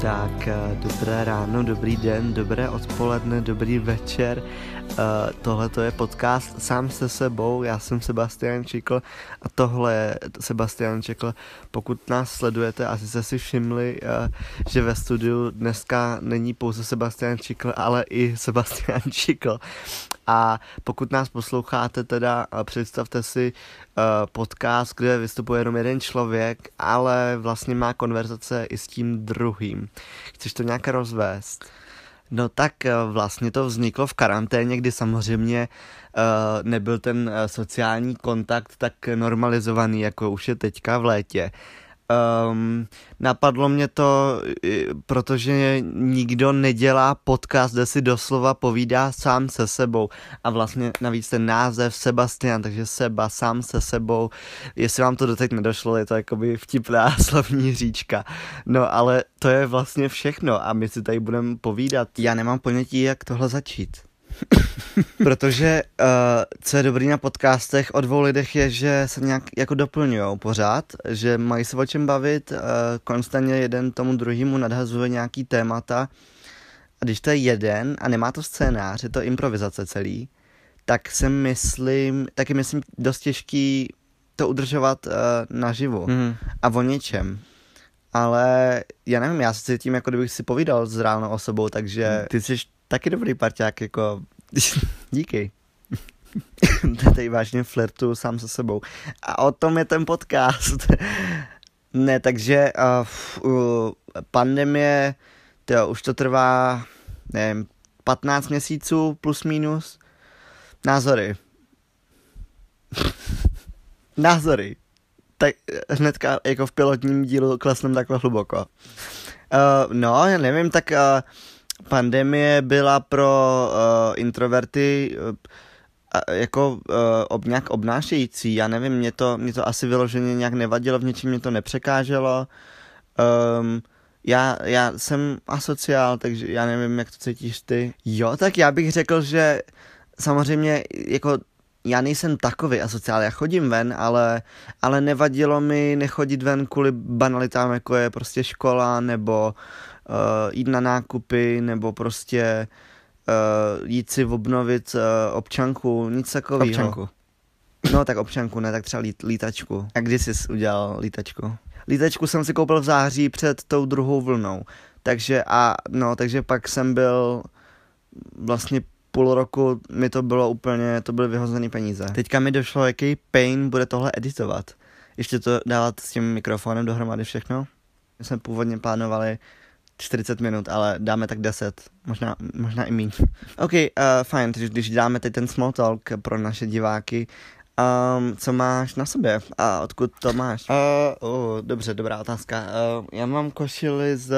Tak eh, dobré ráno, dobrý den, dobré odpoledne, dobrý večer. Uh, tohle to je podcast sám se sebou, já jsem Sebastian Čikl a tohle je Sebastian Čikl. Pokud nás sledujete, asi jste si všimli, uh, že ve studiu dneska není pouze Sebastian Čikl, ale i Sebastian Čikl. A pokud nás posloucháte, teda představte si uh, podcast, kde vystupuje jenom jeden člověk, ale vlastně má konverzace i s tím druhým. Chceš to nějak rozvést? No tak eh, vlastně to vzniklo v karanténě, kdy samozřejmě uh, nebyl ten sociální kontakt tak normalizovaný, jako už je teďka v létě. Um, napadlo mě to, protože nikdo nedělá podcast, kde si doslova povídá sám se sebou a vlastně navíc ten název Sebastian, takže Seba sám se sebou, jestli vám to doteď nedošlo, je to jakoby vtipná slovní říčka. No ale to je vlastně všechno a my si tady budeme povídat. Já nemám ponětí, jak tohle začít. Protože uh, co je dobrý na podcastech o dvou lidech je, že se nějak jako doplňují pořád, že mají se o čem bavit, uh, konstantně jeden tomu druhému nadhazuje nějaký témata a když to je jeden a nemá to scénář, je to improvizace celý, tak si myslím, tak je myslím dost těžký to udržovat uh, naživu mm. a o něčem. Ale já nevím, já se cítím, jako kdybych si povídal s reálnou osobou, takže ty jsi taky dobrý parťák, jako díky. Tady vážně flirtu sám se sebou. A o tom je ten podcast. ne, takže uh, uh, pandemie, to už to trvá, nevím, 15 měsíců plus minus. Názory. Názory. Tak hnedka jako v pilotním dílu klesnem takhle hluboko. Uh, no, já nevím, tak uh, pandemie byla pro uh, introverty uh, jako uh, ob, nějak obnášející, já nevím, mě to, mě to asi vyloženě nějak nevadilo, v něčem mě to nepřekáželo. Um, já, já jsem asociál, takže já nevím, jak to cítíš ty. Jo, tak já bych řekl, že samozřejmě jako já nejsem takový asociál, já chodím ven, ale, ale nevadilo mi nechodit ven kvůli banalitám, jako je prostě škola, nebo uh, jít na nákupy nebo prostě uh, jít si obnovit uh, občanku, nic takového. Občanku. No tak občanku, ne, tak třeba lít, lítačku. A kdy jsi udělal lítačku? Lítačku jsem si koupil v září před tou druhou vlnou. Takže a no, takže pak jsem byl vlastně půl roku mi to bylo úplně, to byly vyhozené peníze. Teďka mi došlo, jaký pain bude tohle editovat. Ještě to dávat s tím mikrofonem dohromady všechno. My jsme původně plánovali 40 minut, ale dáme tak 10, možná, možná i méně. OK, uh, fajn, takže když dáme teď ten small talk pro naše diváky, um, co máš na sobě a odkud to máš? Uh, uh, dobře, dobrá otázka. Uh, já mám košily z...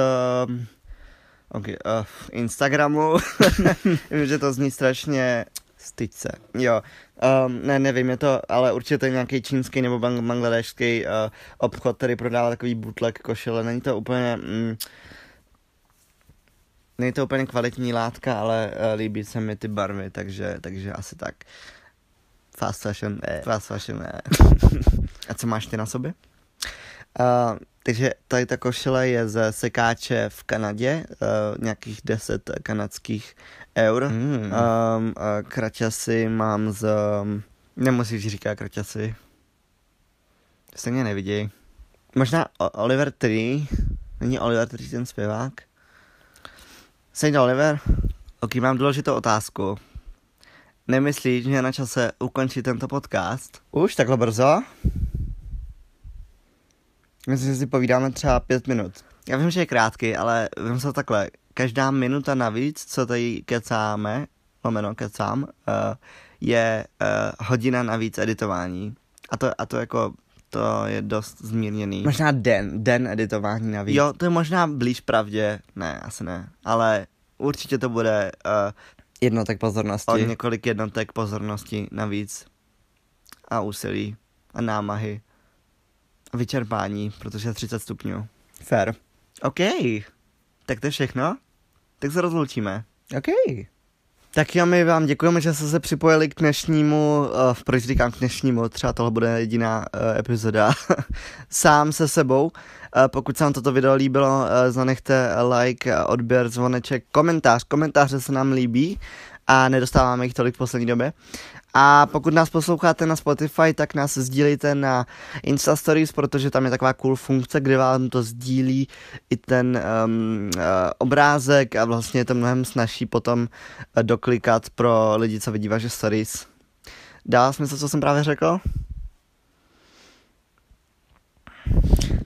Uh, OK, uh, Instagramu. Vím, že to zní strašně styď se. Jo, um, ne, nevím, je to, ale určitě nějaký čínský nebo bang- bangladešský uh, obchod, který prodává takový bootleg košile. Není to úplně... Mm, Není to úplně kvalitní látka, ale uh, líbí se mi ty barvy, takže, takže asi tak. Fast fashion, ne. Fast fashion, ne. A co máš ty na sobě? Uh, takže tady ta košile je ze sekáče v Kanadě, uh, nějakých 10 kanadských eur. Mm. Um, uh, kraťasy mám z... Um, nemusíš říkat kraťasy. Stejně neviděj. Možná Oliver Tree. Není Oliver Tree ten zpěvák? St. Oliver, ok, mám důležitou otázku. Nemyslíš, že je na čase ukončit tento podcast? Už takhle brzo? Myslím, že si povídáme třeba pět minut. Já vím, že je krátký, ale vím se takhle. Každá minuta navíc, co tady kecáme, lomeno kecám, uh, je uh, hodina navíc editování. A to, a to jako to je dost zmírněný. Možná den, den editování navíc. Jo, to je možná blíž pravdě, ne, asi ne, ale určitě to bude uh, jednotek pozornosti. O několik jednotek pozornosti navíc a úsilí a námahy a vyčerpání, protože je 30 stupňů. Fair. OK, tak to je všechno. Tak se rozloučíme. OK. Tak jo, my vám děkujeme, že jste se připojili k dnešnímu, uh, proč říkám k dnešnímu, třeba tohle bude jediná uh, epizoda, sám se sebou. Uh, pokud se vám toto video líbilo, uh, zanechte like, odběr, zvoneček, komentář. Komentáře se nám líbí a nedostáváme jich tolik v poslední době. A pokud nás posloucháte na Spotify, tak nás sdílejte na Insta Stories, protože tam je taková cool funkce, kde vám to sdílí i ten um, uh, obrázek a vlastně je to mnohem snažší potom uh, doklikat pro lidi, co vidí vaše stories. Dá smysl, co jsem právě řekl?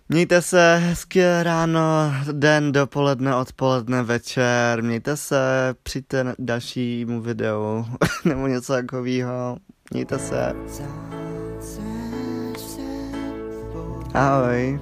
Mějte se hezké ráno, den, dopoledne, odpoledne, večer. Mějte se, přijďte na dalšímu videu nebo něco takového. Mějte se. Ahoj.